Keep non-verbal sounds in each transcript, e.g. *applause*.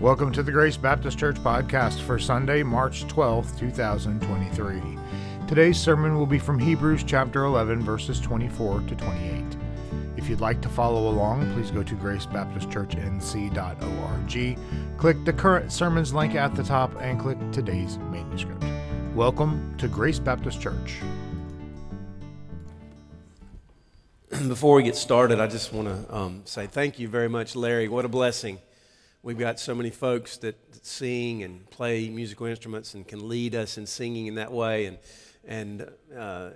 Welcome to the Grace Baptist Church podcast for Sunday, March 12th, 2023. Today's sermon will be from Hebrews chapter 11, verses 24 to 28. If you'd like to follow along, please go to gracebaptistchurchnc.org, click the current sermons link at the top, and click today's manuscript. Welcome to Grace Baptist Church. *clears throat* Before we get started, I just want to um, say thank you very much, Larry. What a blessing. We've got so many folks that, sing and play musical instruments and can lead us in singing in that way. And, and uh,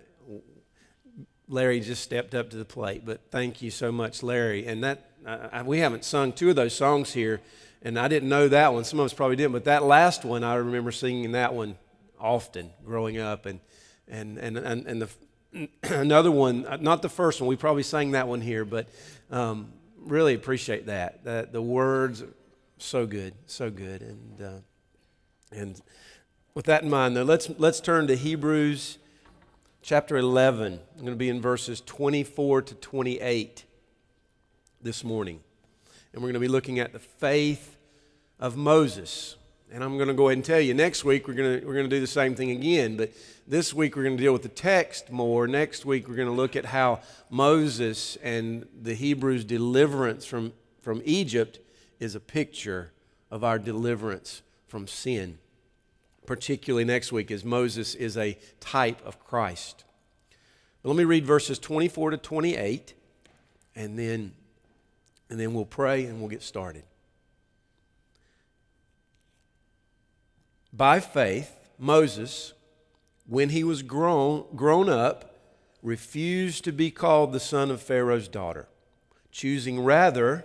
Larry just stepped up to the plate. But thank you so much, Larry. And that uh, we haven't sung two of those songs here, and I didn't know that one. Some of us probably didn't, but that last one, I remember singing that one often growing up. And and and and, and the *clears throat* another one, not the first one. We probably sang that one here, but um, really appreciate that. That the words, so good, so good, and uh, and with that in mind, though, let's let's turn to Hebrews chapter 11. I'm going to be in verses 24 to 28 this morning. And we're going to be looking at the faith of Moses. And I'm going to go ahead and tell you next week we're going to, we're going to do the same thing again. But this week we're going to deal with the text more. Next week we're going to look at how Moses and the Hebrews' deliverance from, from Egypt is a picture of our deliverance from sin particularly next week, as Moses is a type of Christ. But let me read verses 24 to 28, and then, and then we'll pray and we'll get started. By faith, Moses, when he was grown, grown up, refused to be called the son of Pharaoh's daughter, choosing rather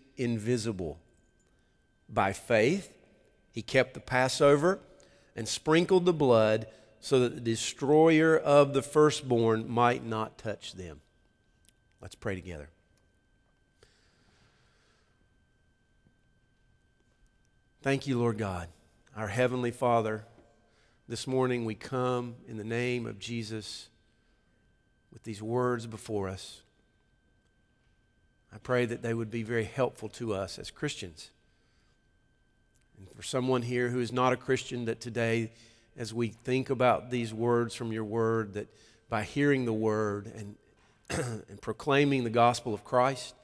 invisible. By faith, he kept the Passover and sprinkled the blood so that the destroyer of the firstborn might not touch them. Let's pray together. Thank you, Lord God, our Heavenly Father. This morning we come in the name of Jesus with these words before us. I pray that they would be very helpful to us as Christians. And for someone here who is not a Christian, that today, as we think about these words from your word, that by hearing the word and, *clears throat* and proclaiming the gospel of Christ,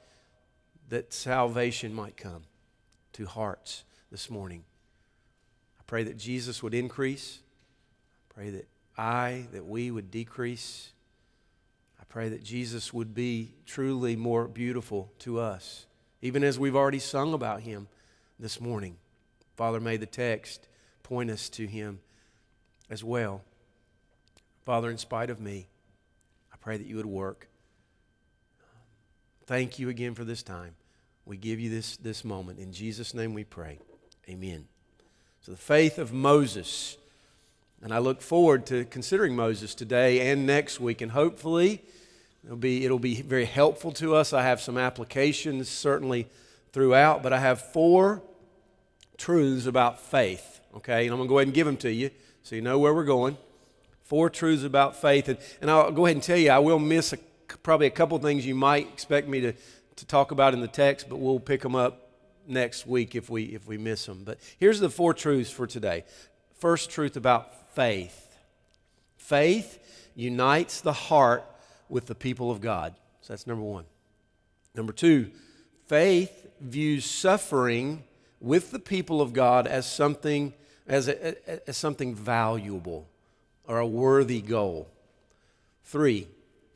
that salvation might come to hearts this morning. I pray that Jesus would increase. I pray that I, that we would decrease. Pray that Jesus would be truly more beautiful to us, even as we've already sung about him this morning. Father, may the text point us to him as well. Father, in spite of me, I pray that you would work. Thank you again for this time. We give you this, this moment. In Jesus' name we pray. Amen. So, the faith of Moses. And I look forward to considering Moses today and next week. And hopefully, it'll be, it'll be very helpful to us. I have some applications certainly throughout, but I have four truths about faith, okay? And I'm going to go ahead and give them to you so you know where we're going. Four truths about faith. And, and I'll go ahead and tell you, I will miss a, probably a couple things you might expect me to, to talk about in the text, but we'll pick them up next week if we, if we miss them. But here's the four truths for today. First truth about faith faith unites the heart with the people of God. So that's number one. Number two, faith views suffering with the people of God as something, as, a, as something valuable or a worthy goal. Three,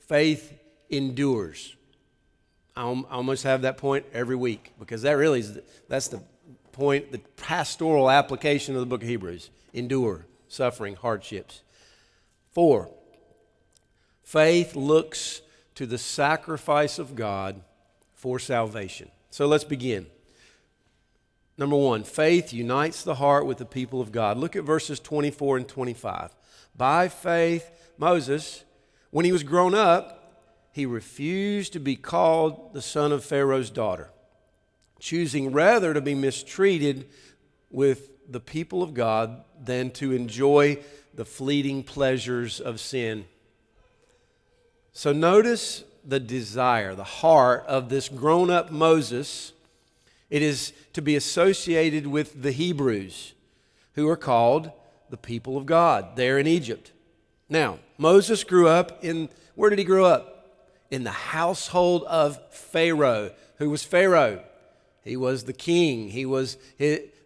faith endures. I almost have that point every week because that really is that's the point, the pastoral application of the book of Hebrews. Endure suffering, hardships. Four, faith looks to the sacrifice of God for salvation. So let's begin. Number one, faith unites the heart with the people of God. Look at verses 24 and 25. By faith, Moses, when he was grown up, he refused to be called the son of Pharaoh's daughter, choosing rather to be mistreated with the people of God than to enjoy the fleeting pleasures of sin. So notice the desire, the heart of this grown up Moses. It is to be associated with the Hebrews, who are called the people of God there in Egypt. Now, Moses grew up in, where did he grow up? In the household of Pharaoh. Who was Pharaoh? He was the king, he was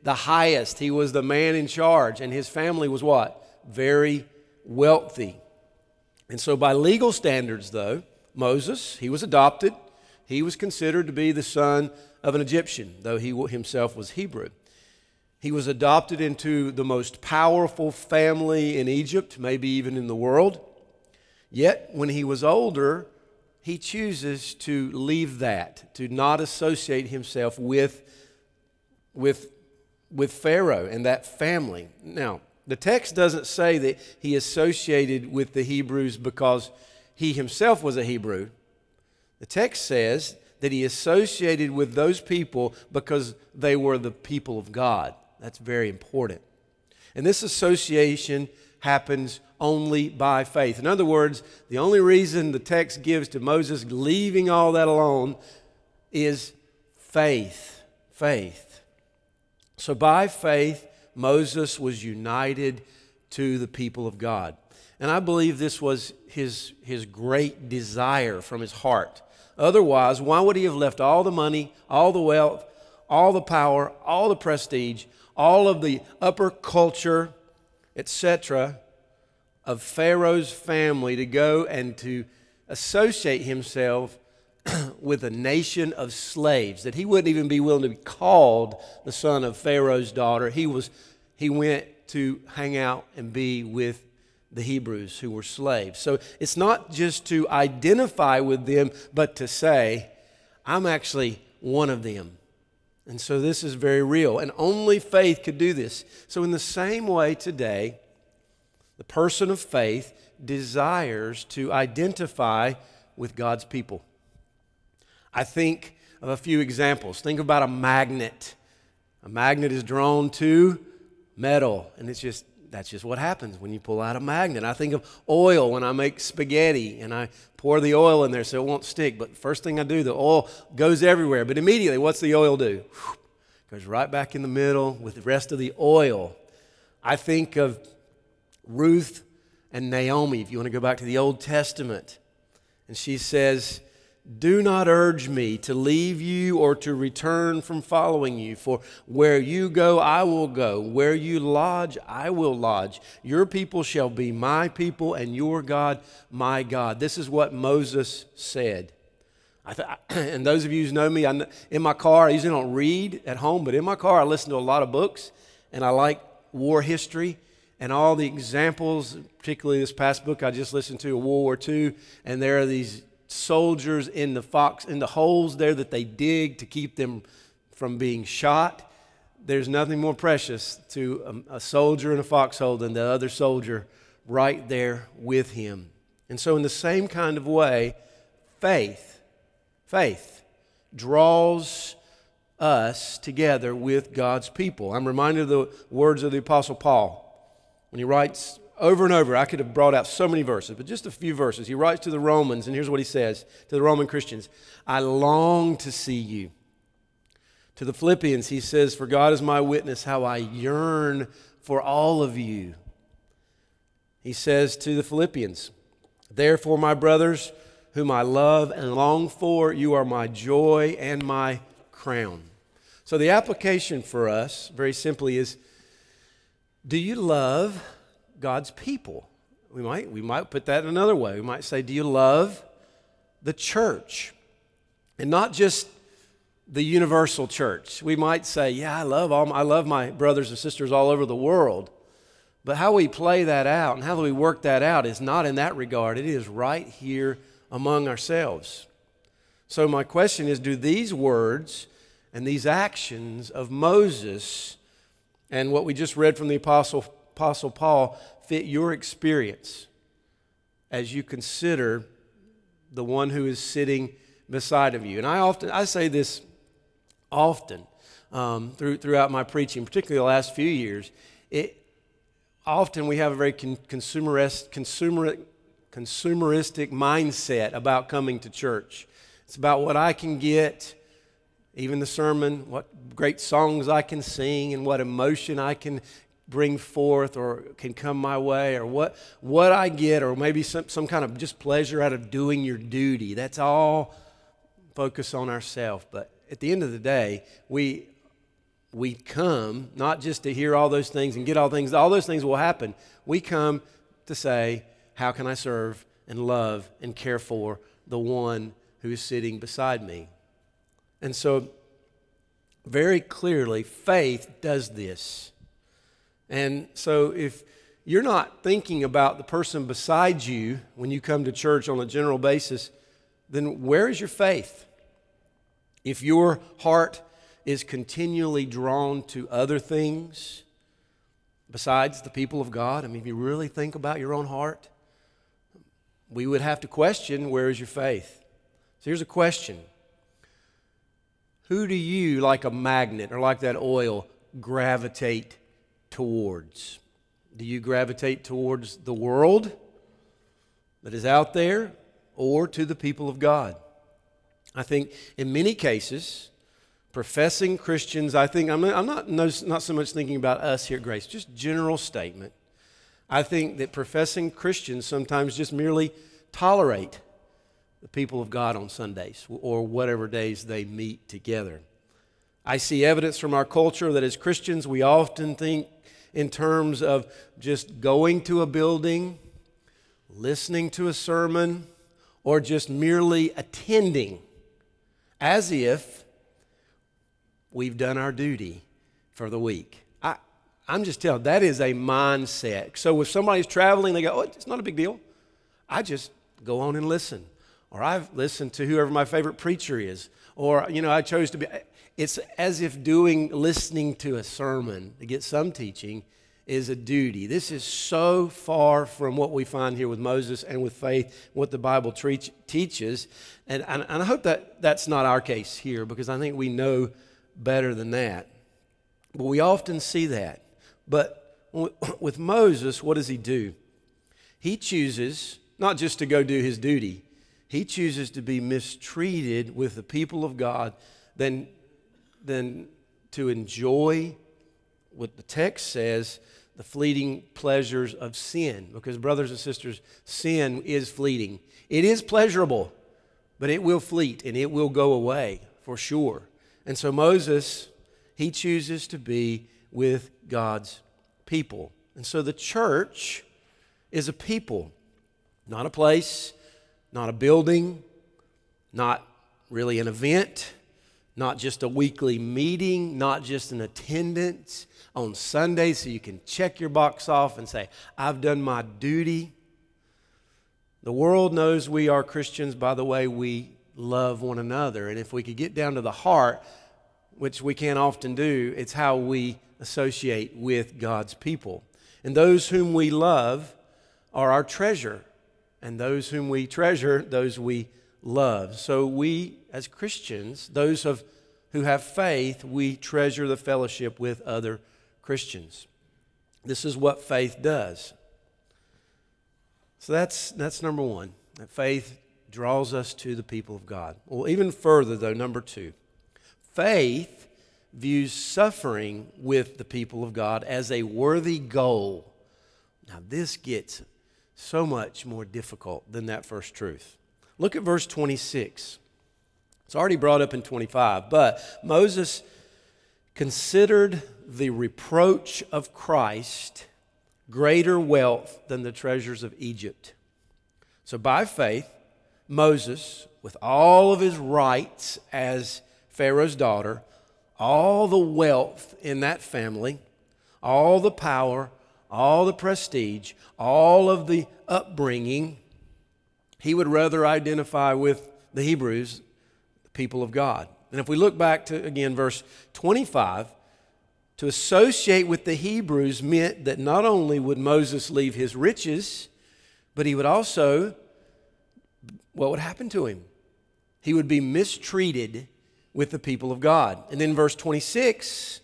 the highest, he was the man in charge, and his family was what? Very wealthy. And so, by legal standards, though, Moses, he was adopted. He was considered to be the son of an Egyptian, though he himself was Hebrew. He was adopted into the most powerful family in Egypt, maybe even in the world. Yet, when he was older, he chooses to leave that, to not associate himself with, with, with Pharaoh and that family. Now, the text doesn't say that he associated with the Hebrews because he himself was a Hebrew. The text says that he associated with those people because they were the people of God. That's very important. And this association happens only by faith. In other words, the only reason the text gives to Moses leaving all that alone is faith. Faith. So by faith, Moses was united to the people of God. And I believe this was his, his great desire from his heart. Otherwise, why would he have left all the money, all the wealth, all the power, all the prestige, all of the upper culture, etc., of Pharaoh's family to go and to associate himself with a nation of slaves, that he wouldn't even be willing to be called the son of Pharaoh's daughter. He, was, he went to hang out and be with the Hebrews who were slaves. So it's not just to identify with them, but to say, I'm actually one of them. And so this is very real. And only faith could do this. So, in the same way, today, the person of faith desires to identify with God's people. I think of a few examples. Think about a magnet. A magnet is drawn to metal, and it's just that's just what happens when you pull out a magnet. I think of oil when I make spaghetti and I pour the oil in there so it won't stick. But first thing I do, the oil goes everywhere. But immediately, what's the oil do? Goes right back in the middle with the rest of the oil. I think of Ruth and Naomi, if you want to go back to the Old Testament. And she says, do not urge me to leave you or to return from following you, for where you go, I will go. Where you lodge, I will lodge. Your people shall be my people, and your God, my God. This is what Moses said. Th- *clears throat* and those of you who know me, I, in my car, I usually don't read at home, but in my car, I listen to a lot of books, and I like war history and all the examples, particularly this past book I just listened to, World War II, and there are these soldiers in the fox in the holes there that they dig to keep them from being shot. There's nothing more precious to a, a soldier in a foxhole than the other soldier right there with him. And so, in the same kind of way, faith, faith draws us together with God's people. I'm reminded of the words of the Apostle Paul when he writes over and over. I could have brought out so many verses, but just a few verses. He writes to the Romans, and here's what he says to the Roman Christians I long to see you. To the Philippians, he says, For God is my witness, how I yearn for all of you. He says to the Philippians, Therefore, my brothers, whom I love and long for, you are my joy and my crown. So, the application for us, very simply, is do you love God's people. We might, we might put that another way. We might say, Do you love the church? And not just the universal church. We might say, Yeah, I love, all my, I love my brothers and sisters all over the world. But how we play that out and how we work that out is not in that regard, it is right here among ourselves. So, my question is do these words And these actions of Moses and what we just read from the Apostle, Apostle Paul fit your experience as you consider the one who is sitting beside of you. And I often, I say this often um, through, throughout my preaching, particularly the last few years. It, often we have a very con- consumerist, consumer, consumeristic mindset about coming to church. It's about what I can get, even the sermon, what great songs I can sing, and what emotion I can bring forth or can come my way, or what, what I get, or maybe some, some kind of just pleasure out of doing your duty. That's all focus on ourselves. But at the end of the day, we we come not just to hear all those things and get all things, all those things will happen. We come to say, How can I serve and love and care for the one who is sitting beside me? And so, very clearly, faith does this. And so, if you're not thinking about the person beside you when you come to church on a general basis, then where is your faith? If your heart is continually drawn to other things besides the people of God, I mean, if you really think about your own heart, we would have to question where is your faith? So here's a question Who do you, like a magnet or like that oil, gravitate towards? Do you gravitate towards the world that is out there or to the people of God? I think in many cases, professing Christians, I think, I'm, I'm not, not so much thinking about us here at Grace, just general statement. I think that professing Christians sometimes just merely tolerate the people of God on Sundays or whatever days they meet together. I see evidence from our culture that as Christians, we often think in terms of just going to a building, listening to a sermon, or just merely attending, as if we've done our duty for the week. I, I'm just telling, that is a mindset. So if somebody's traveling, they go, oh, it's not a big deal. I just go on and listen. Or I've listened to whoever my favorite preacher is. Or, you know, I chose to be. It's as if doing, listening to a sermon to get some teaching is a duty. This is so far from what we find here with Moses and with faith, what the Bible tre- teaches. And, and, and I hope that that's not our case here because I think we know better than that. But we often see that. But with Moses, what does he do? He chooses not just to go do his duty, he chooses to be mistreated with the people of God than, than to enjoy what the text says the fleeting pleasures of sin. Because, brothers and sisters, sin is fleeting. It is pleasurable, but it will fleet and it will go away for sure. And so Moses, he chooses to be with God's people. And so the church is a people, not a place, not a building, not really an event, not just a weekly meeting, not just an attendance on Sunday so you can check your box off and say, I've done my duty. The world knows we are Christians by the way we love one another. And if we could get down to the heart, which we can't often do, it's how we associate with God's people. And those whom we love are our treasure. And those whom we treasure, those we love. So we, as Christians, those of, who have faith, we treasure the fellowship with other Christians. This is what faith does. So that's, that's number one. That faith draws us to the people of God. Well, even further, though, number two, faith views suffering with the people of God as a worthy goal. Now, this gets so much more difficult than that first truth. Look at verse 26. It's already brought up in 25, but Moses considered the reproach of Christ greater wealth than the treasures of Egypt. So, by faith, Moses, with all of his rights as Pharaoh's daughter, all the wealth in that family, all the power, all the prestige, all of the upbringing, he would rather identify with the Hebrews, the people of God. And if we look back to, again, verse 25, to associate with the Hebrews meant that not only would Moses leave his riches, but he would also, what would happen to him? He would be mistreated with the people of God. And then verse 26,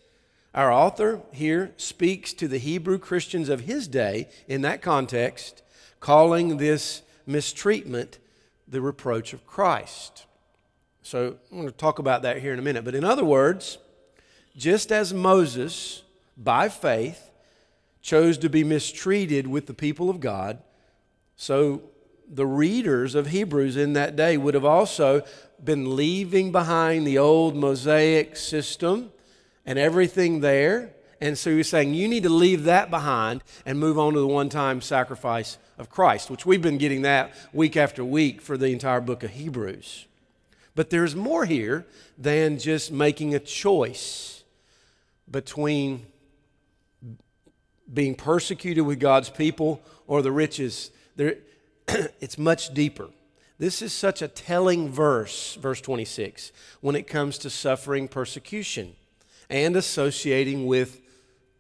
our author here speaks to the Hebrew Christians of his day in that context, calling this mistreatment the reproach of Christ. So I'm going to talk about that here in a minute. But in other words, just as Moses, by faith, chose to be mistreated with the people of God, so the readers of Hebrews in that day would have also been leaving behind the old Mosaic system and everything there. And so he's saying, you need to leave that behind and move on to the one time sacrifice of Christ, which we've been getting that week after week for the entire book of Hebrews. But there's more here than just making a choice between being persecuted with God's people or the riches. There, *clears throat* it's much deeper. This is such a telling verse, verse 26, when it comes to suffering persecution and associating with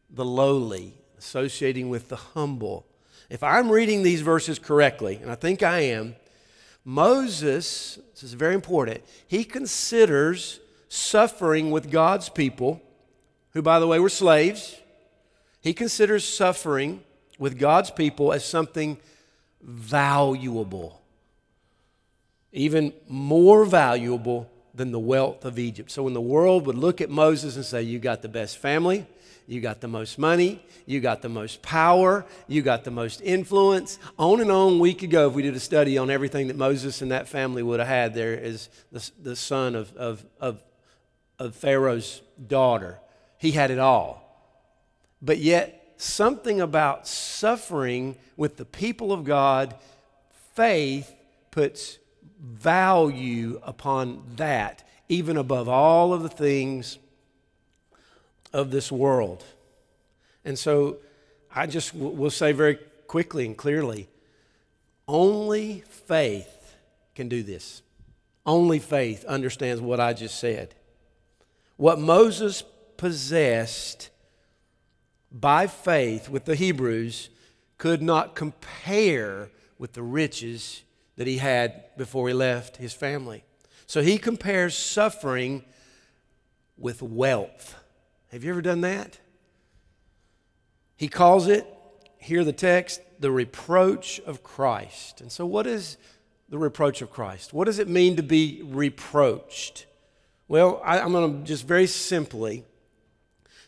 the lowly, associating with the humble. If I'm reading these verses correctly, and I think I am, Moses, this is very important, he considers suffering with God's people, who, by the way, were slaves. He considers suffering with God's people as something valuable, even more valuable than the wealth of Egypt. So when the world would look at Moses and say, You got the best family, you got the most money, you got the most power, you got the most influence. On and on we could go if we did a study on everything that Moses and that family would have had there as the, the son of, of, of, of Pharaoh's daughter. He had it all. But yet, something about suffering with the people of God, faith puts value upon that, even above all of the things of this world. And so I just will say very quickly and clearly only faith can do this. Only faith understands what I just said. What Moses possessed by faith with the Hebrews could not compare with the riches that he had before he left his family. So he compares suffering with wealth. Have you ever done that? He calls it, hear the text, the reproach of Christ. And so, what is the reproach of Christ? What does it mean to be reproached? Well, I, am going to just very simply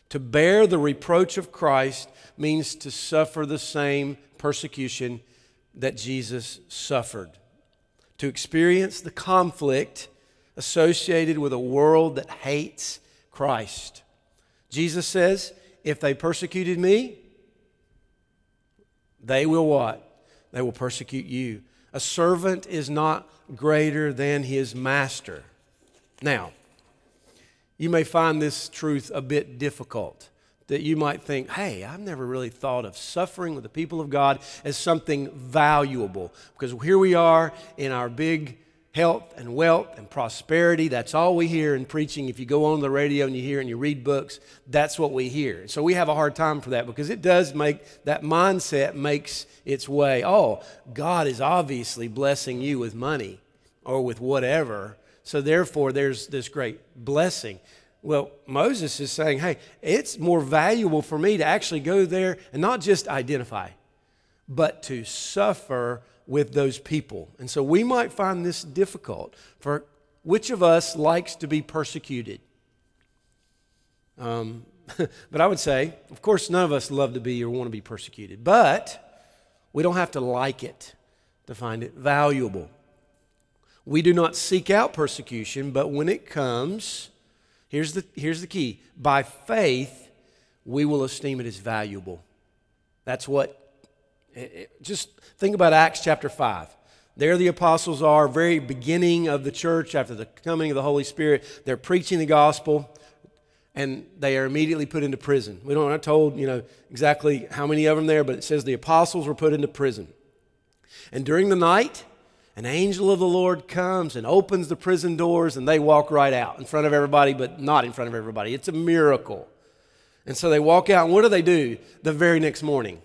to bear the reproach of Christ means to suffer the same persecution that Jesus suffered, to experience the conflict associated with a world that hates Christ. Jesus says, if they persecuted me, they will what? They will persecute you. A servant is not greater than his master. Now, you may find this truth a bit difficult. That you might think, hey, I've never really thought of suffering with the people of God as something valuable. Because here we are in our big health and wealth and prosperity. That's all we hear in preaching. If you go on the radio and you hear and you read books, that's what we hear. So we have a hard time for that because it does make that mindset makes its way. Oh, God is obviously blessing you with money or with whatever. So therefore, there's this great blessing. Well, Moses is saying, hey, it's more valuable for me to actually go there and not just identify, but to suffer with those people. And so we might find this difficult. For which of us likes to be persecuted? Um, *laughs* but I would say, of course, none of us love to be or want to be persecuted, but we don't have to like it to find it valuable. We do not seek out persecution, but when it comes, here's the, here's the key by faith, we will esteem it as valuable. That's what eh, eh, just think about Acts chapter 5. There the apostles are, very beginning of the church after the coming of the Holy Spirit. They're preaching the gospel and they are immediately put into prison. We don't, not told, you know, exactly how many of them there, but it says the apostles were put into prison. And during the night, an angel of the Lord comes and opens the prison doors, and they walk right out in front of everybody, but not in front of everybody. It's a miracle. And so they walk out, and what do they do the very next morning?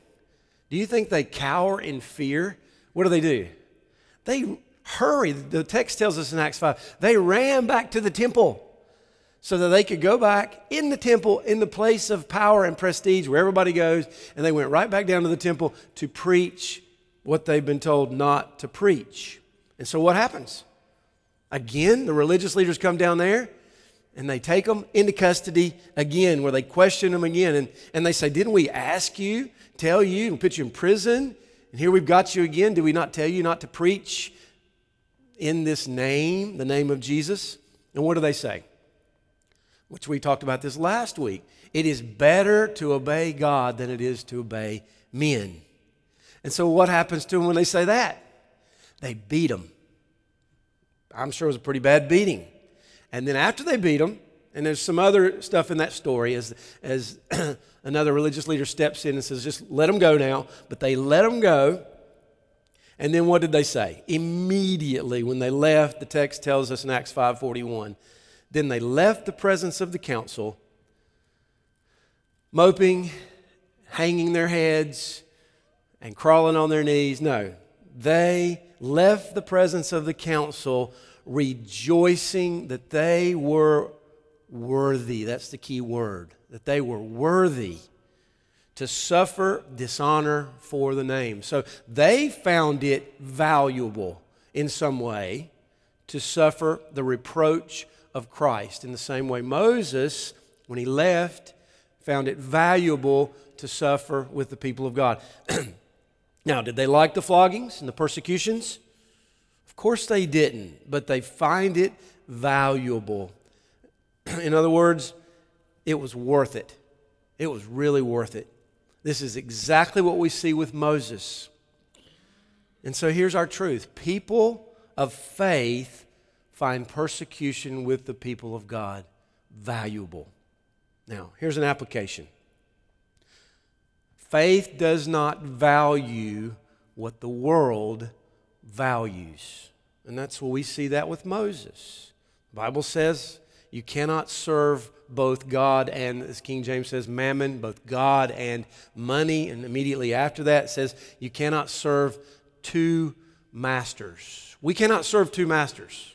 Do you think they cower in fear? What do they do? They hurry. The text tells us in Acts 5 they ran back to the temple so that they could go back in the temple, in the place of power and prestige where everybody goes, and they went right back down to the temple to preach what they've been told not to preach. And so what happens? Again, the religious leaders come down there and they take them into custody again, where they question them again. And, and they say, Didn't we ask you, tell you, and put you in prison? And here we've got you again. Did we not tell you not to preach in this name, the name of Jesus? And what do they say? which we talked about this last week. It is better to obey God than it is to obey men. And so, what happens to them when they say that? They beat them. I'm sure it was a pretty bad beating. And then, after they beat them, and there's some other stuff in that story as, as *clears throat* another religious leader steps in and says, just let them go now. But they let them go. And then what did they say? Immediately when they left, the text tells us in Acts 5:41, then they left the presence of the council, moping, hanging their heads, and crawling on their knees. No, they left the presence of the council rejoicing that they were worthy. That's the key word, that they were worthy to suffer dishonor for the name. So they found it valuable in some way to suffer the reproach of Christ. In the same way, Moses, when he left, found it valuable to suffer with the people of God. *clears throat* now, did they like the floggings and the persecutions? Of course they didn't, but they find it valuable. *clears throat* In other words, it was worth it. It was really worth it. This is exactly what we see with Moses. And so here's our truth people of faith find persecution with the people of God valuable. Now, here's an application faith does not value what the world values. And that's what we see that with Moses. The Bible says you cannot serve both God and, as King James says, mammon, both God and money. And immediately after that, says you cannot serve two masters. We cannot serve two masters.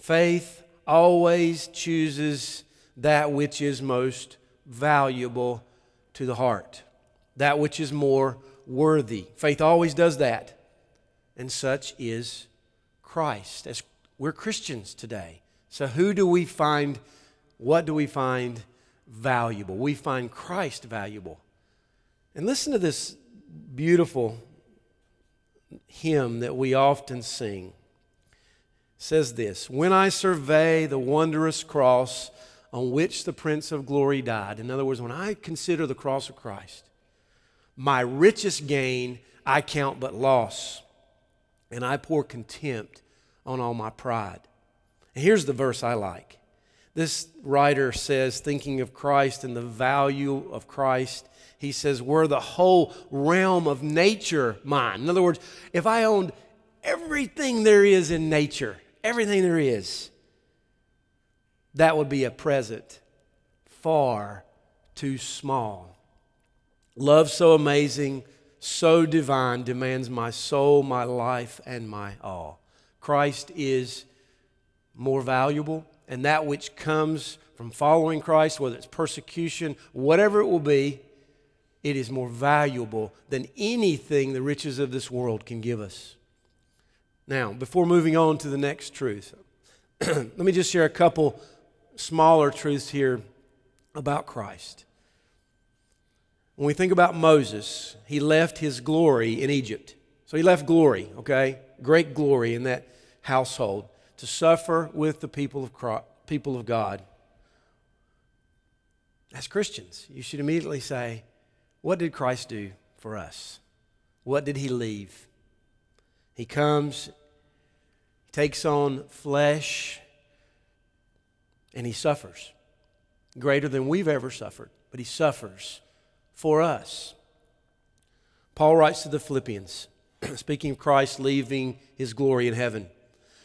Faith always chooses that which is most valuable to the heart, that which is more worthy. Faith always does that. And such is Christ. As we're Christians today. So who do we find what do we find valuable? We find Christ valuable. And listen to this beautiful hymn that we often sing says this When I survey the wondrous cross on which the Prince of Glory died, in other words, when I consider the cross of Christ, my richest gain I count but loss, and I pour contempt on all my pride. And here's the verse I like. This writer says, thinking of Christ and the value of Christ, he says, Were the whole realm of nature mine? In other words, if I owned everything there is in nature, everything there is, that would be a present far too small. Love so amazing, so divine, demands my soul, my life, and my all. Christ is more valuable, and that which comes from following Christ, whether it's persecution, whatever it will be, it is more valuable than anything the riches of this world can give us. Now, before moving on to the next truth, *clears throat* let me just share a couple smaller truths here about Christ. When we think about Moses, he left his glory in Egypt. So he left glory, okay? Great glory in that household to suffer with the people of, Christ, people of God. As Christians, you should immediately say, What did Christ do for us? What did he leave? He comes takes on flesh, and he suffers greater than we've ever suffered, but he suffers for us. Paul writes to the Philippians *clears throat* speaking of Christ leaving his glory in heaven,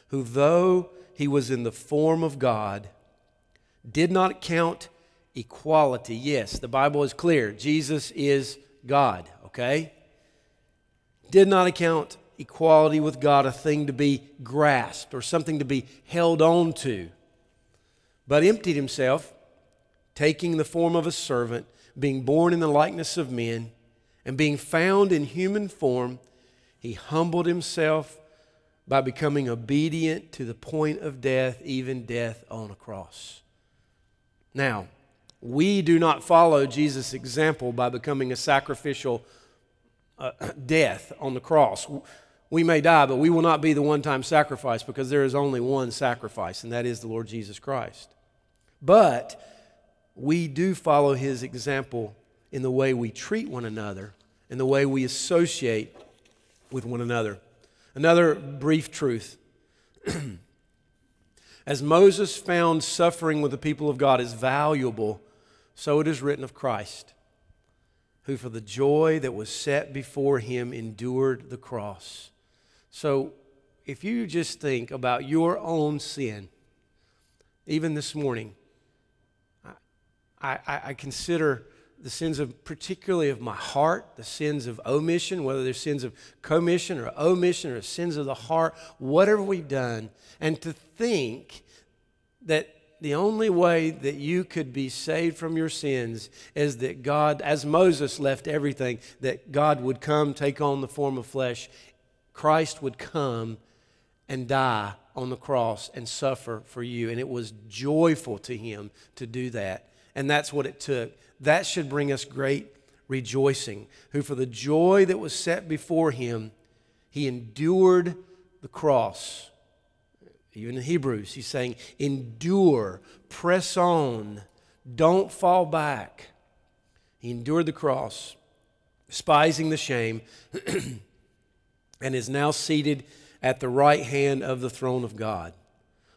who though he was in the form of God, did not count equality. Yes, the Bible is clear. Jesus is God, okay? Did not account equality with God a thing to be grasped or something to be held on to, but emptied himself, taking the form of a servant, being born in the likeness of men, and being found in human form, he humbled himself by becoming obedient to the point of death, even death on a cross. Now, we do not follow Jesus' example by becoming a sacrificial uh, *clears throat* death on the cross. We may die, but we will not be the one time sacrifice because there is only one sacrifice, and that is the Lord Jesus Christ. But we do follow his example in the way we treat one another, in the way we associate with one another. Another brief truth. *clears throat* As Moses found suffering with the people of God is valuable, so it is written of Christ, who for the joy that was set before him endured the cross. So if you just think about your own sin, even this morning, I, I, I consider the sins of particularly of my heart, the sins of omission, whether they're sins of commission or omission or sins of the heart, whatever we've done, and to think that the only way that you could be saved from your sins is that God, as Moses left everything, that God would come, take on the form of flesh. Christ would come and die on the cross and suffer for you. And it was joyful to him to do that. And that's what it took. That should bring us great rejoicing. Who, for the joy that was set before him, he endured the cross even in Hebrews, he's saying, endure, press on, don't fall back. He endured the cross, despising the shame, *clears throat* and is now seated at the right hand of the throne of God.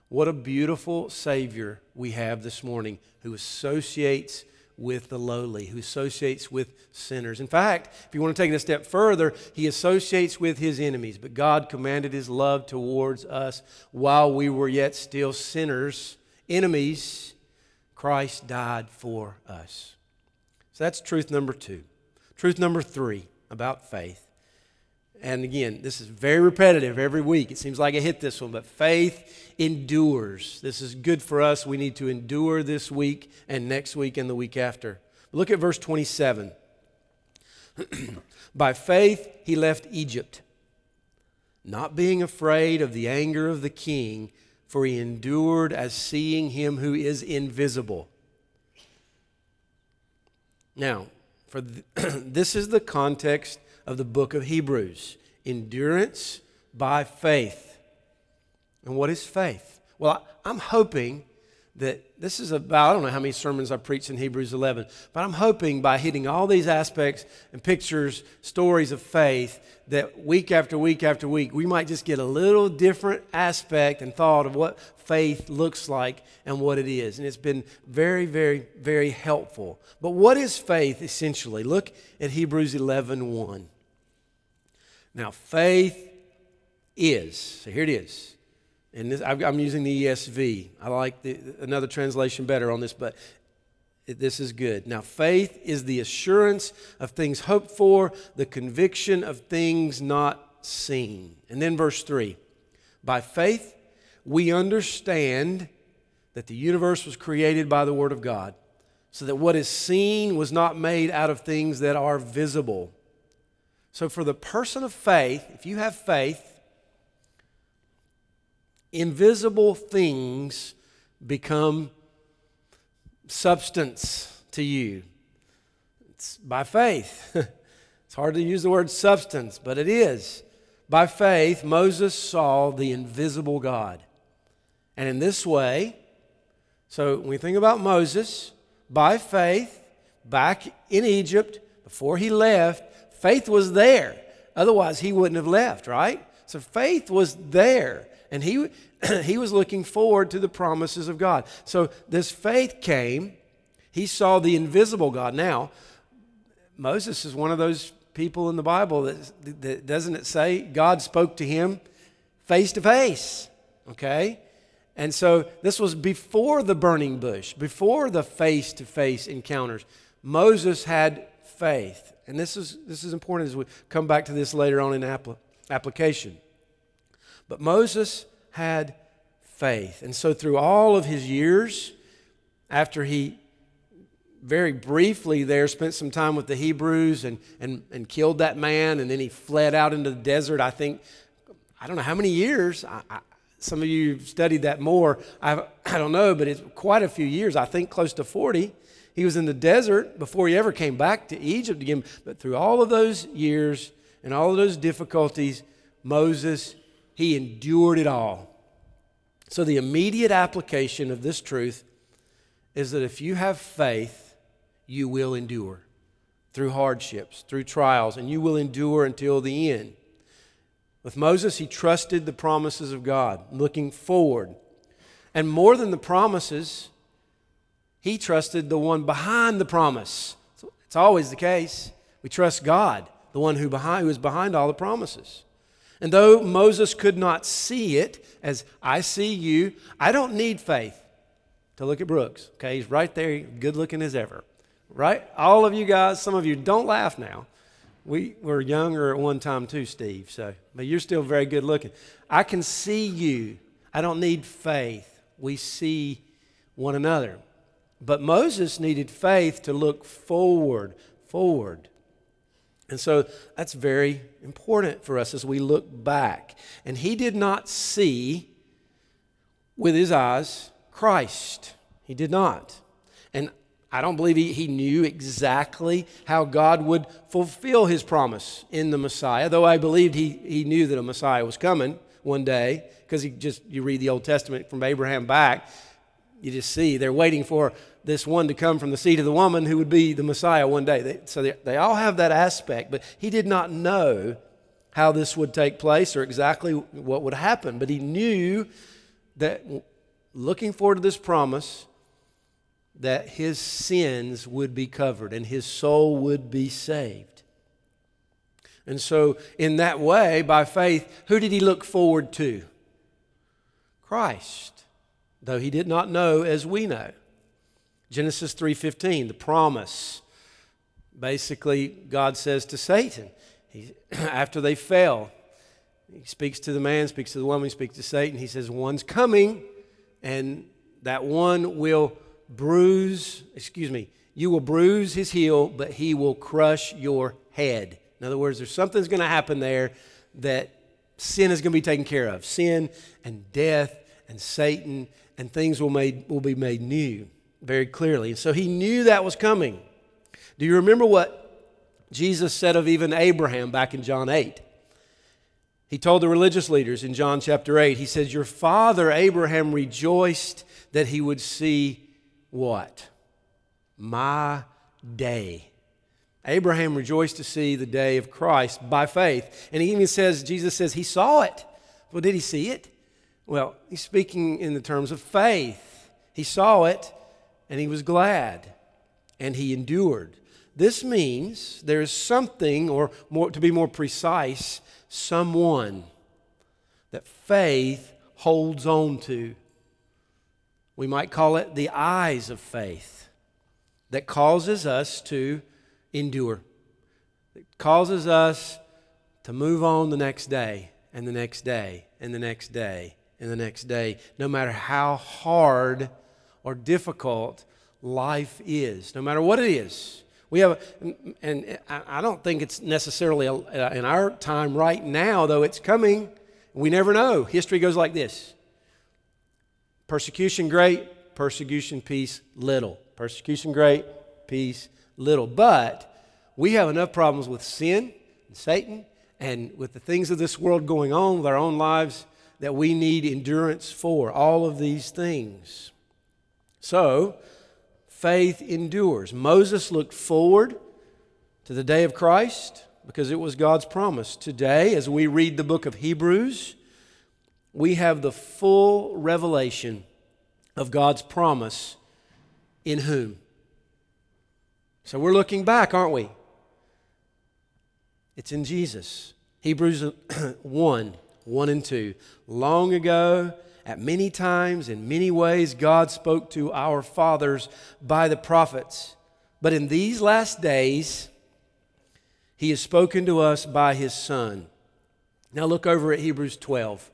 What a beautiful Savior we have this morning who associates with the lowly, who associates with sinners. In fact, if you want to take it a step further, he associates with his enemies. But God commanded his love towards us while we were yet still sinners, enemies. Christ died for us. So that's truth number two. Truth number three about faith and again, this is very repetitive every week. It seems like I hit this one, but faith endures. This is good for us. We need to endure this week and next week and the week after. Look at verse 27. *clears throat* By faith, he left Egypt, not being afraid of the anger of the king, for he endured as seeing him who is invisible. Now, for th- *clears throat* this is the context of the book of Hebrews endurance by faith. And what is faith? Well, I'm hoping that this is about, I don't know how many sermons I preached in Hebrews 11, but I'm hoping by hitting all these aspects and pictures, stories of faith, that week after week after week, we might just get a little different aspect and thought of what faith looks like and what it is. And it's been very, very, very helpful. But what is faith essentially? Look at Hebrews 11 1. Now, faith is, so here it is. And this, I'm using the ESV. I like the, another translation better on this, but this is good. Now, faith is the assurance of things hoped for, the conviction of things not seen. And then verse 3 By faith, we understand that the universe was created by the Word of God, so that what is seen was not made out of things that are visible. So, for the person of faith, if you have faith, invisible things become substance to you. It's by faith. *laughs* it's hard to use the word substance, but it is. By faith, Moses saw the invisible God. And in this way, so when we think about Moses, by faith, back in Egypt, before he left, Faith was there. Otherwise, he wouldn't have left, right? So faith was there. And he, *clears throat* he was looking forward to the promises of God. So this faith came. He saw the invisible God. Now, Moses is one of those people in the Bible that, that doesn't it say God spoke to him face to face? Okay? And so this was before the burning bush, before the face to face encounters. Moses had faith. And this is, this is important as we come back to this later on in apl- application. But Moses had faith. And so through all of his years, after he very briefly there spent some time with the Hebrews and, and, and killed that man, and then he fled out into the desert, I think, I don't know how many years. I, I, some of you studied that more. I, I don't know, but it's quite a few years. I think close to 40. He was in the desert before he ever came back to Egypt again. But through all of those years and all of those difficulties, Moses, he endured it all. So, the immediate application of this truth is that if you have faith, you will endure through hardships, through trials, and you will endure until the end. With Moses, he trusted the promises of God, looking forward. And more than the promises, he trusted the one behind the promise. It's always the case. We trust God, the one who, behind, who is behind all the promises. And though Moses could not see it as I see you, I don't need faith to look at Brooks. Okay, he's right there, good looking as ever. Right? All of you guys, some of you don't laugh now. We were younger at one time too, Steve. So, but you're still very good looking. I can see you. I don't need faith. We see one another. But Moses needed faith to look forward, forward. And so that's very important for us as we look back. And he did not see with his eyes Christ. He did not. And I don't believe he, he knew exactly how God would fulfill his promise in the Messiah, though I believed he, he knew that a Messiah was coming one day, because he just you read the Old Testament from Abraham back, you just see they're waiting for this one to come from the seed of the woman who would be the Messiah one day. They, so they, they all have that aspect, but he did not know how this would take place or exactly what would happen. But he knew that looking forward to this promise, that his sins would be covered and his soul would be saved. And so, in that way, by faith, who did he look forward to? Christ, though he did not know as we know. Genesis 3:15, the promise. Basically, God says to Satan, he, *clears throat* after they fell, he speaks to the man, speaks to the woman, he speaks to Satan. He says, One's coming, and that one will bruise, excuse me, you will bruise his heel, but he will crush your head. In other words, there's something's going to happen there that sin is going to be taken care of. Sin and death and Satan and things will, made, will be made new very clearly. And so he knew that was coming. Do you remember what Jesus said of even Abraham back in John 8? He told the religious leaders in John chapter 8, he says, Your father Abraham rejoiced that he would see what? My day. Abraham rejoiced to see the day of Christ by faith. And he even says, Jesus says, he saw it. Well, did he see it? Well, he's speaking in the terms of faith. He saw it and he was glad and he endured. This means there is something, or more, to be more precise, someone that faith holds on to. We might call it the eyes of faith that causes us to endure, that causes us to move on the next day and the next day and the next day and the next day, no matter how hard or difficult life is, no matter what it is. We have, and I don't think it's necessarily uh, in our time right now, though it's coming. We never know. History goes like this persecution great, persecution peace little. Persecution great, peace little. But we have enough problems with sin and Satan and with the things of this world going on with our own lives that we need endurance for. All of these things. So, faith endures. Moses looked forward to the day of Christ because it was God's promise. Today, as we read the book of Hebrews, we have the full revelation of God's promise in whom? So we're looking back, aren't we? It's in Jesus. Hebrews *clears throat* 1 1 and 2. Long ago, at many times, in many ways, God spoke to our fathers by the prophets. But in these last days, He has spoken to us by His Son. Now look over at Hebrews 12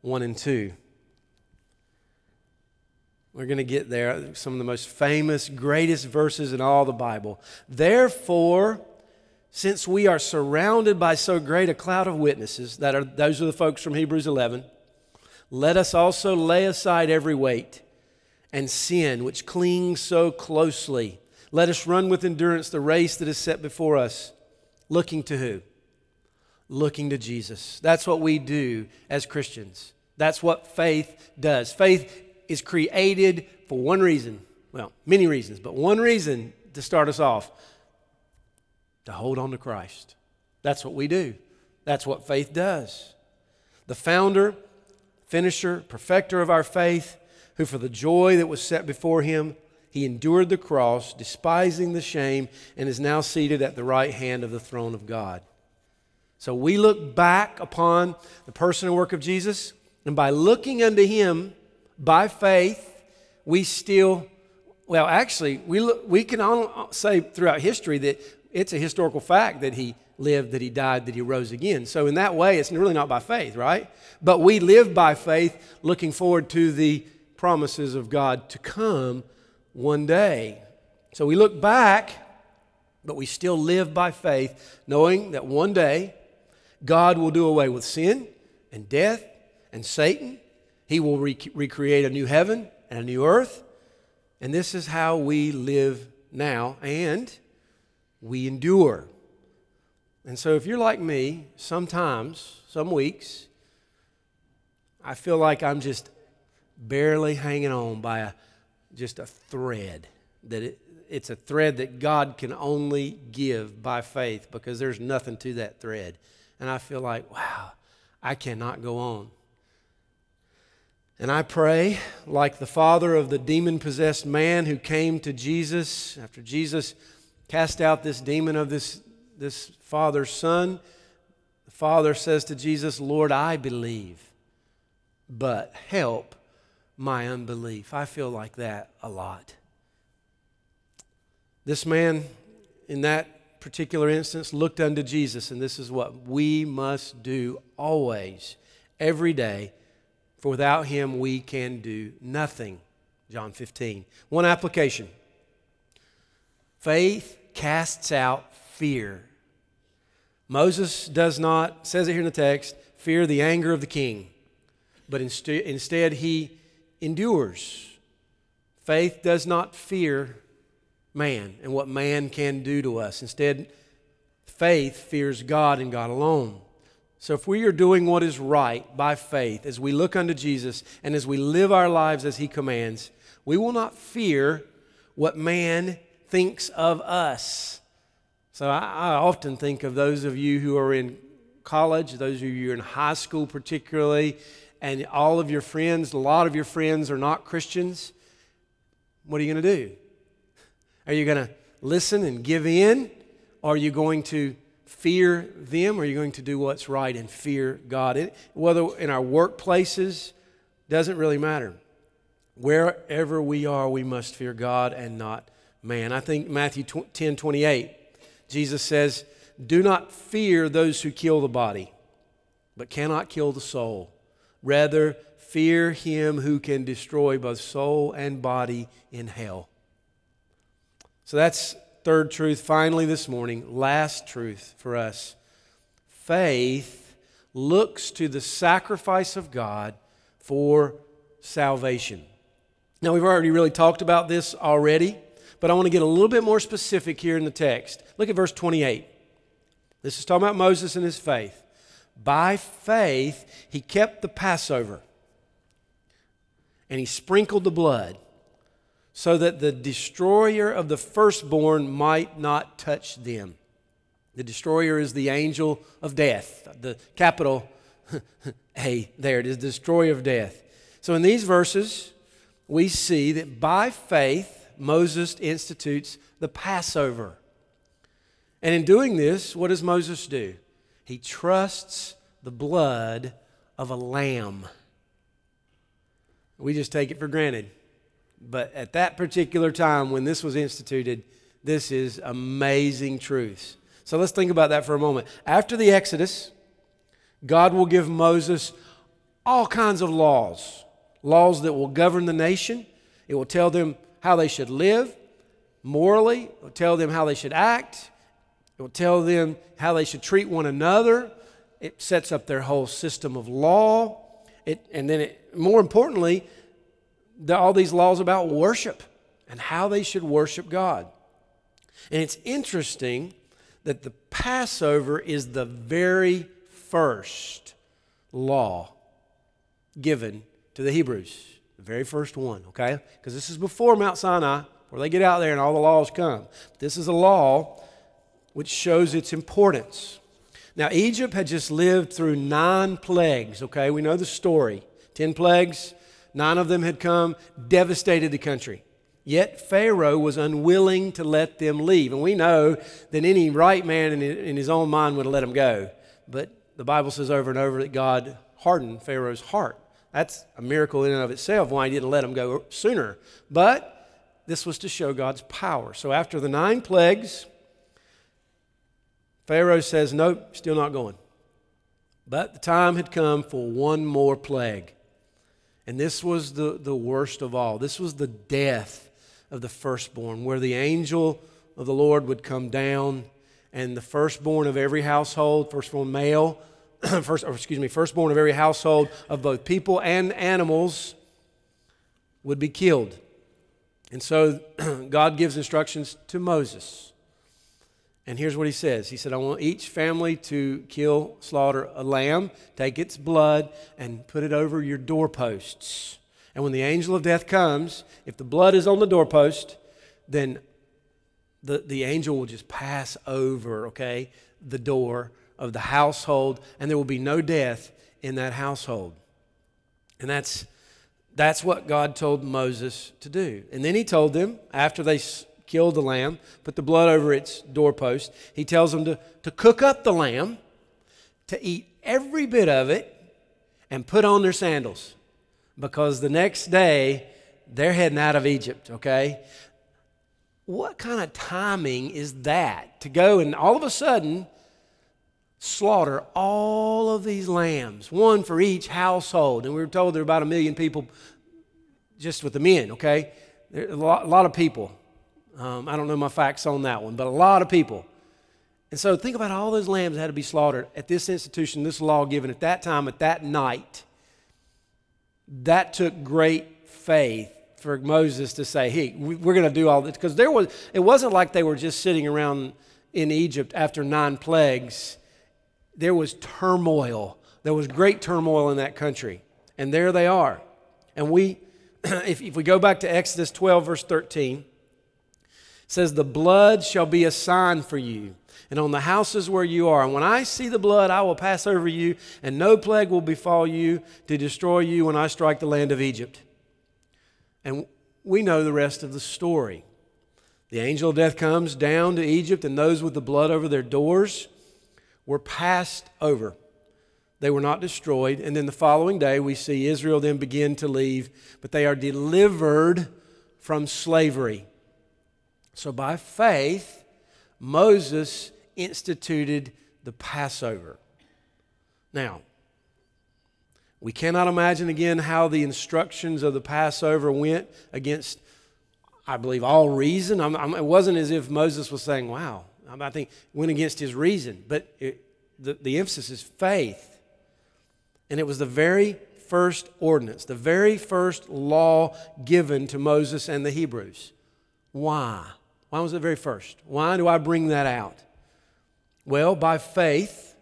1 and 2. We're going to get there. Some of the most famous, greatest verses in all the Bible. Therefore, since we are surrounded by so great a cloud of witnesses, that are those are the folks from Hebrews 11, let us also lay aside every weight and sin which clings so closely. Let us run with endurance the race that is set before us, looking to who? Looking to Jesus. That's what we do as Christians. That's what faith does. Faith is created for one reason. Well, many reasons, but one reason to start us off to hold on to Christ. That's what we do. That's what faith does. The founder finisher, perfecter of our faith, who for the joy that was set before him, he endured the cross, despising the shame, and is now seated at the right hand of the throne of God. So we look back upon the person and work of Jesus, and by looking unto him by faith, we still, well, actually, we, look, we can say throughout history that it's a historical fact that he lived, that he died, that he rose again. So, in that way, it's really not by faith, right? But we live by faith, looking forward to the promises of God to come one day. So, we look back, but we still live by faith, knowing that one day God will do away with sin and death and Satan. He will rec- recreate a new heaven and a new earth. And this is how we live now, and we endure. And so, if you're like me, sometimes, some weeks, I feel like I'm just barely hanging on by a, just a thread. That it, it's a thread that God can only give by faith because there's nothing to that thread. And I feel like, wow, I cannot go on. And I pray, like the father of the demon possessed man who came to Jesus after Jesus cast out this demon of this this father's son, the father says to Jesus, Lord, I believe, but help my unbelief. I feel like that a lot. This man, in that particular instance, looked unto Jesus, and this is what we must do always, every day, for without him we can do nothing. John 15. One application faith casts out fear. Moses does not, says it here in the text, fear the anger of the king, but inst- instead he endures. Faith does not fear man and what man can do to us. Instead, faith fears God and God alone. So if we are doing what is right by faith, as we look unto Jesus and as we live our lives as he commands, we will not fear what man thinks of us. So I, I, often think of those of you who are in college, those of you in high school particularly, and all of your friends, a lot of your friends are not Christians. What are you going to do? Are you going to listen and give in? Are you going to fear them? Or are you going to do what's right and fear God? It, whether in our workplaces, doesn't really matter. Wherever we are, we must fear God and not man. I think Matthew 10 28 Jesus says, Do not fear those who kill the body, but cannot kill the soul. Rather, fear him who can destroy both soul and body in hell. So that's third truth. Finally, this morning, last truth for us. Faith looks to the sacrifice of God for salvation. Now, we've already really talked about this already but I want to get a little bit more specific here in the text. Look at verse 28. This is talking about Moses and his faith. By faith, he kept the Passover and he sprinkled the blood so that the destroyer of the firstborn might not touch them. The destroyer is the angel of death, the capital *laughs* A there, it is destroyer of death. So in these verses, we see that by faith, Moses institutes the Passover. And in doing this, what does Moses do? He trusts the blood of a lamb. We just take it for granted. But at that particular time when this was instituted, this is amazing truth. So let's think about that for a moment. After the Exodus, God will give Moses all kinds of laws, laws that will govern the nation. It will tell them how they should live morally, it will tell them how they should act, it will tell them how they should treat one another. It sets up their whole system of law. It, and then, it, more importantly, the, all these laws about worship and how they should worship God. And it's interesting that the Passover is the very first law given to the Hebrews. The very first one, okay? Because this is before Mount Sinai, where they get out there and all the laws come. This is a law which shows its importance. Now, Egypt had just lived through nine plagues, okay? We know the story. Ten plagues, nine of them had come, devastated the country. Yet Pharaoh was unwilling to let them leave. And we know that any right man in his own mind would have let them go. But the Bible says over and over that God hardened Pharaoh's heart. That's a miracle in and of itself why he didn't let them go sooner. But this was to show God's power. So after the nine plagues, Pharaoh says, Nope, still not going. But the time had come for one more plague. And this was the, the worst of all. This was the death of the firstborn, where the angel of the Lord would come down, and the firstborn of every household, firstborn male, *clears throat* first, excuse me, firstborn of every household of both people and animals would be killed. And so *clears throat* God gives instructions to Moses. And here's what he says He said, I want each family to kill, slaughter a lamb, take its blood, and put it over your doorposts. And when the angel of death comes, if the blood is on the doorpost, then the, the angel will just pass over, okay, the door of the household, and there will be no death in that household. And that's, that's what God told Moses to do. And then he told them, after they killed the lamb, put the blood over its doorpost. He tells them to, to cook up the lamb, to eat every bit of it, and put on their sandals because the next day they're heading out of Egypt, okay? What kind of timing is that to go and all of a sudden slaughter all of these lambs, one for each household? And we were told there are about a million people just with the men, okay? There a lot, a lot of people. Um, I don't know my facts on that one, but a lot of people. And so think about all those lambs that had to be slaughtered at this institution, this law given at that time, at that night. That took great faith for Moses to say, hey, we're going to do all this. Because there was, it wasn't like they were just sitting around in Egypt after nine plagues. There was turmoil. There was great turmoil in that country. And there they are. And we, *clears throat* if, if we go back to Exodus 12, verse 13, says, The blood shall be a sign for you, and on the houses where you are. And when I see the blood, I will pass over you, and no plague will befall you to destroy you when I strike the land of Egypt. And we know the rest of the story. The angel of death comes down to Egypt, and those with the blood over their doors were passed over. They were not destroyed. And then the following day, we see Israel then begin to leave, but they are delivered from slavery. So by faith, Moses instituted the Passover. Now, we cannot imagine again how the instructions of the Passover went against, I believe, all reason. I'm, I'm, it wasn't as if Moses was saying, wow, I think went against his reason, but it, the, the emphasis is faith. And it was the very first ordinance, the very first law given to Moses and the Hebrews. Why? Why was it very first? Why do I bring that out? Well, by faith,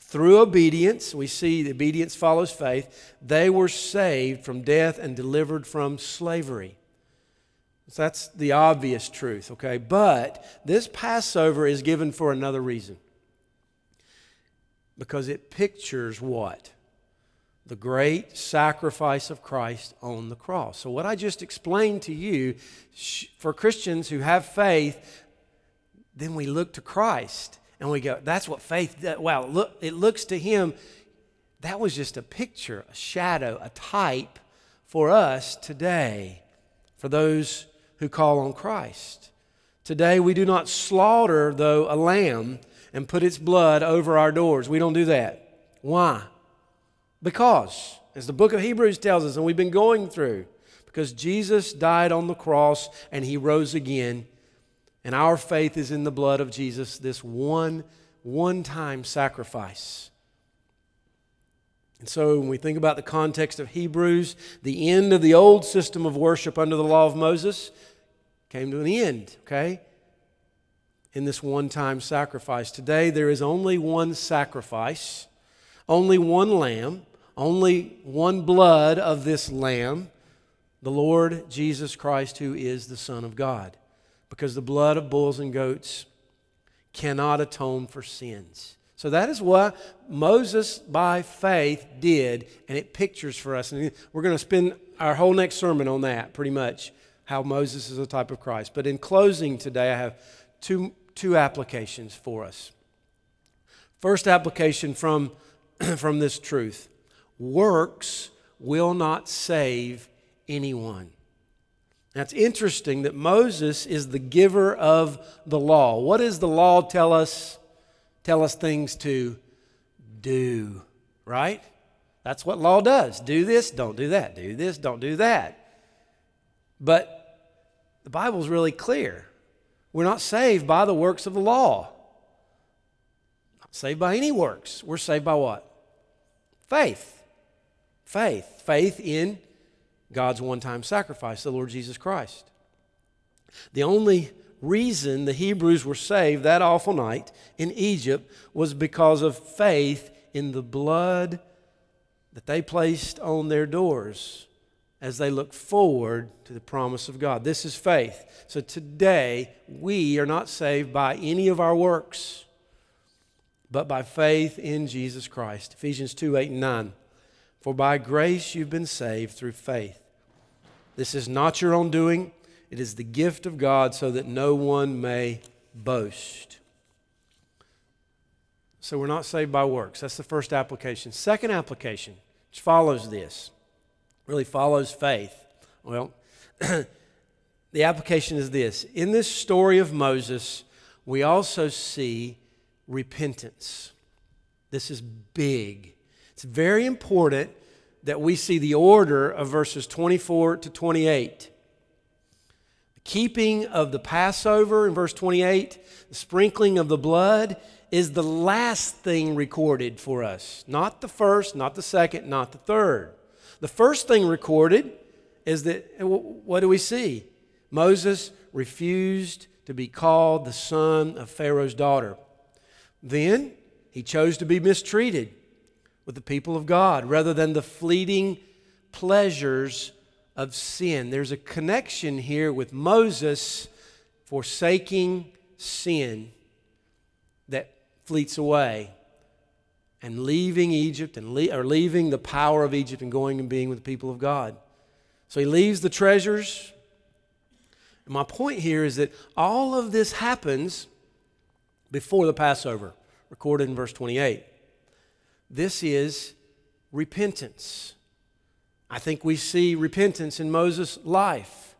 through obedience, we see the obedience follows faith, they were saved from death and delivered from slavery. So that's the obvious truth, okay? But this Passover is given for another reason. Because it pictures what? the great sacrifice of Christ on the cross. So, what I just explained to you, for Christians who have faith, then we look to Christ and we go, that's what faith, wow, look, it looks to Him. That was just a picture, a shadow, a type for us today, for those who call on Christ. Today, we do not slaughter, though, a lamb and put its blood over our doors. We don't do that. Why? Because, as the book of Hebrews tells us, and we've been going through, because Jesus died on the cross and he rose again, and our faith is in the blood of Jesus, this one one time sacrifice. And so, when we think about the context of Hebrews, the end of the old system of worship under the law of Moses came to an end, okay? In this one time sacrifice. Today, there is only one sacrifice, only one lamb, only one blood of this lamb, the Lord Jesus Christ, who is the Son of God. Because the blood of bulls and goats cannot atone for sins. So that is what Moses, by faith, did, and it pictures for us. And we're going to spend our whole next sermon on that, pretty much, how Moses is a type of Christ. But in closing today, I have two, two applications for us. First application from, *clears throat* from this truth works will not save anyone. Now it's interesting that Moses is the giver of the law. What does the law tell us? Tell us things to do, right? That's what law does. Do this, don't do that. Do this, don't do that. But the Bible's really clear. We're not saved by the works of the law. Not saved by any works. We're saved by what? Faith. Faith. Faith in God's one time sacrifice, the Lord Jesus Christ. The only reason the Hebrews were saved that awful night in Egypt was because of faith in the blood that they placed on their doors as they look forward to the promise of God. This is faith. So today, we are not saved by any of our works, but by faith in Jesus Christ. Ephesians 2 8 and 9. For by grace you've been saved through faith. This is not your own doing, it is the gift of God so that no one may boast. So we're not saved by works. That's the first application. Second application, which follows this, really follows faith. Well, *clears throat* the application is this in this story of Moses, we also see repentance. This is big. It's very important that we see the order of verses 24 to 28. The keeping of the Passover in verse 28, the sprinkling of the blood is the last thing recorded for us. Not the first, not the second, not the third. The first thing recorded is that, what do we see? Moses refused to be called the son of Pharaoh's daughter. Then he chose to be mistreated with the people of God rather than the fleeting pleasures of sin. There's a connection here with Moses forsaking sin that fleets away and leaving Egypt and le- or leaving the power of Egypt and going and being with the people of God. So he leaves the treasures. And my point here is that all of this happens before the Passover, recorded in verse 28. This is repentance. I think we see repentance in Moses' life.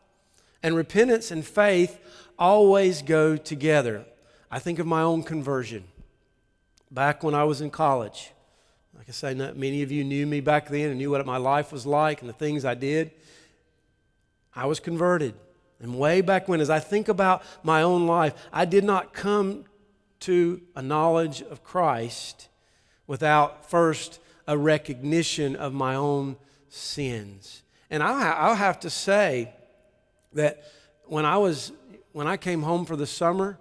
And repentance and faith always go together. I think of my own conversion back when I was in college. Like I say, many of you knew me back then and knew what my life was like and the things I did. I was converted. And way back when, as I think about my own life, I did not come to a knowledge of Christ without first a recognition of my own sins. And I'll, have to say that when I was when I came home for the summer,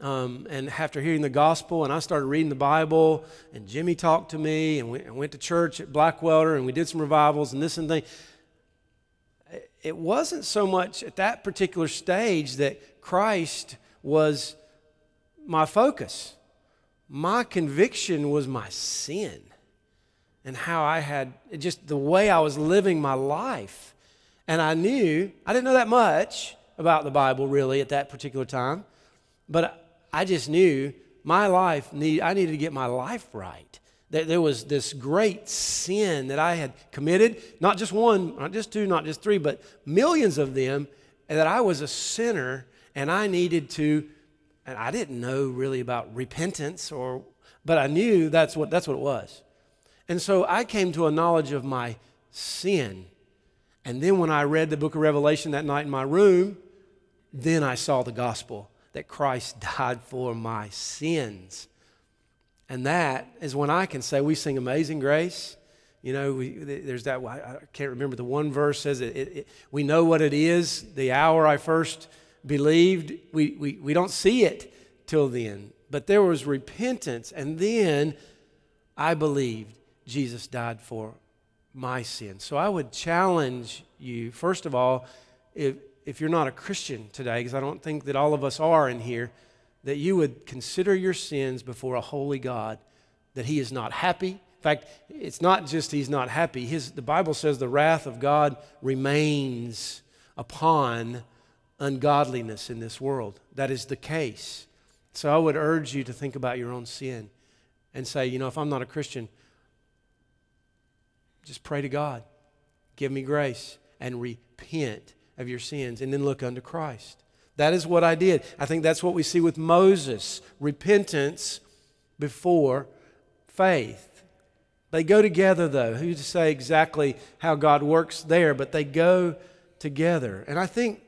um, and after hearing the gospel, and I started reading the Bible, and Jimmy talked to me, and we and went to church at Blackwelder, and we did some revivals and this and that. It wasn't so much at that particular stage that Christ was my focus my conviction was my sin and how I had just the way I was living my life. And I knew, I didn't know that much about the Bible really at that particular time, but I just knew my life need I needed to get my life right. That there was this great sin that I had committed, not just one, not just two, not just three, but millions of them, and that I was a sinner and I needed to and I didn't know really about repentance or but I knew that's what that's what it was. And so I came to a knowledge of my sin. And then when I read the book of Revelation that night in my room, then I saw the gospel that Christ *laughs* died for my sins. And that is when I can say, we sing Amazing Grace. You know, we, there's that, I can't remember the one verse says it, it, it, we know what it is. The hour I first believed, we, we, we don't see it till then. But there was repentance, and then I believed Jesus died for my sin. So I would challenge you, first of all, if, if you're not a Christian today, because I don't think that all of us are in here, that you would consider your sins before a holy God, that He is not happy. In fact, it's not just He's not happy. His, the Bible says the wrath of God remains upon ungodliness in this world. That is the case. So I would urge you to think about your own sin and say, you know, if I'm not a Christian, just pray to God. Give me grace and repent of your sins and then look unto Christ. That is what I did. I think that's what we see with Moses repentance before faith. They go together, though. Who's to say exactly how God works there, but they go together. And I think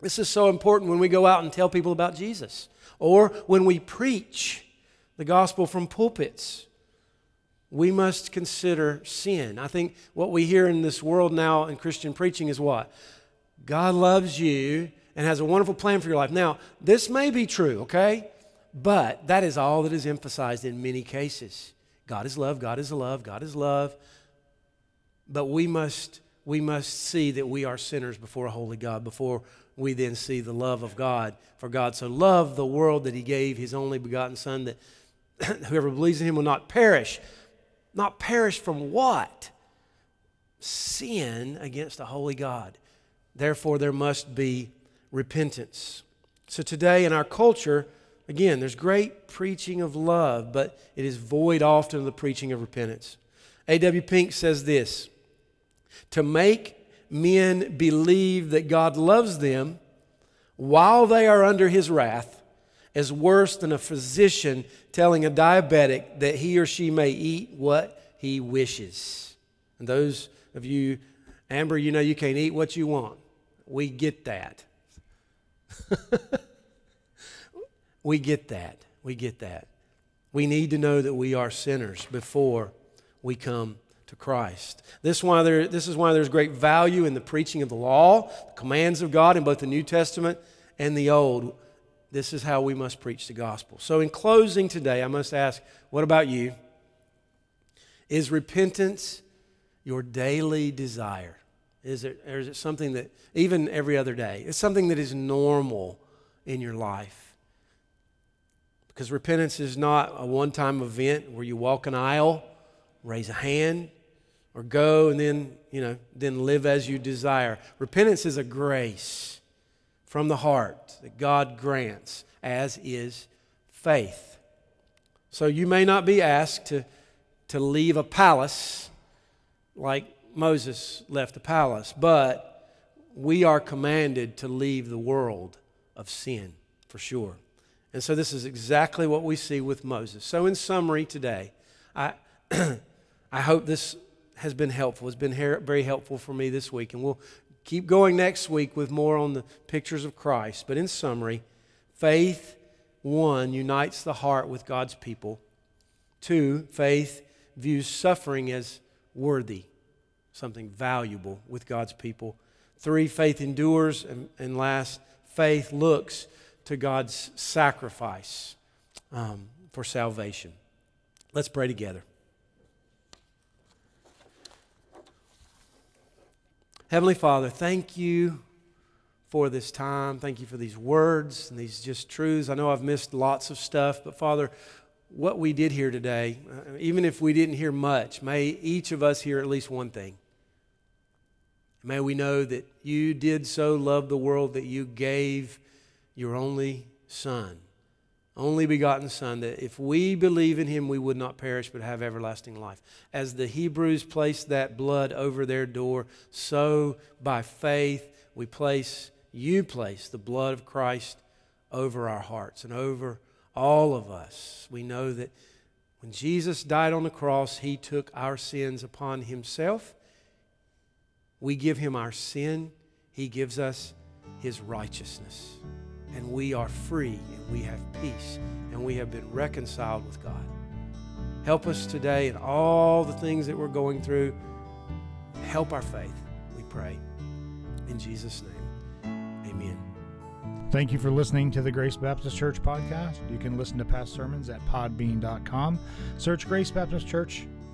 this is so important when we go out and tell people about Jesus or when we preach the gospel from pulpits we must consider sin. I think what we hear in this world now in Christian preaching is what? God loves you and has a wonderful plan for your life. Now, this may be true, okay? But that is all that is emphasized in many cases. God is love, God is love, God is love. But we must we must see that we are sinners before a holy God before we then see the love of God. For God so loved the world that he gave his only begotten son that *clears throat* whoever believes in him will not perish not perish from what? Sin against a holy God. Therefore, there must be repentance. So, today in our culture, again, there's great preaching of love, but it is void often of the preaching of repentance. A.W. Pink says this To make men believe that God loves them while they are under his wrath is worse than a physician telling a diabetic that he or she may eat what he wishes. And those of you, Amber, you know you can't eat what you want. We get that. *laughs* we get that. We get that. We need to know that we are sinners before we come to Christ. This, why there, this is why there's great value in the preaching of the law, the commands of God in both the New Testament and the Old. This is how we must preach the gospel. So, in closing today, I must ask what about you? Is repentance your daily desire? Is it, or is it something that, even every other day, it's something that is normal in your life? Because repentance is not a one time event where you walk an aisle, raise a hand, or go and then, you know, then live as you desire. Repentance is a grace from the heart that God grants, as is faith. So you may not be asked to, to leave a palace like Moses left the palace, but we are commanded to leave the world of sin for sure. And so this is exactly what we see with Moses. So, in summary, today, I, *clears throat* I hope this has been helpful. It's been very helpful for me this week. And we'll keep going next week with more on the pictures of Christ. But in summary, faith, one, unites the heart with God's people. Two, faith views suffering as worthy, something valuable with God's people. Three, faith endures. And, and last, faith looks to God's sacrifice um, for salvation. Let's pray together. Heavenly Father, thank you for this time. Thank you for these words and these just truths. I know I've missed lots of stuff, but Father, what we did here today, uh, even if we didn't hear much, may each of us hear at least one thing. May we know that you did so love the world that you gave your only Son only begotten Son, that if we believe in him, we would not perish but have everlasting life. As the Hebrews placed that blood over their door, so by faith we place, you place the blood of Christ over our hearts and over all of us. We know that when Jesus died on the cross, he took our sins upon himself. We give him our sin, he gives us his righteousness. And we are free and we have peace and we have been reconciled with God. Help us today in all the things that we're going through. Help our faith, we pray. In Jesus' name, amen. Thank you for listening to the Grace Baptist Church podcast. You can listen to past sermons at podbean.com. Search Grace Baptist Church,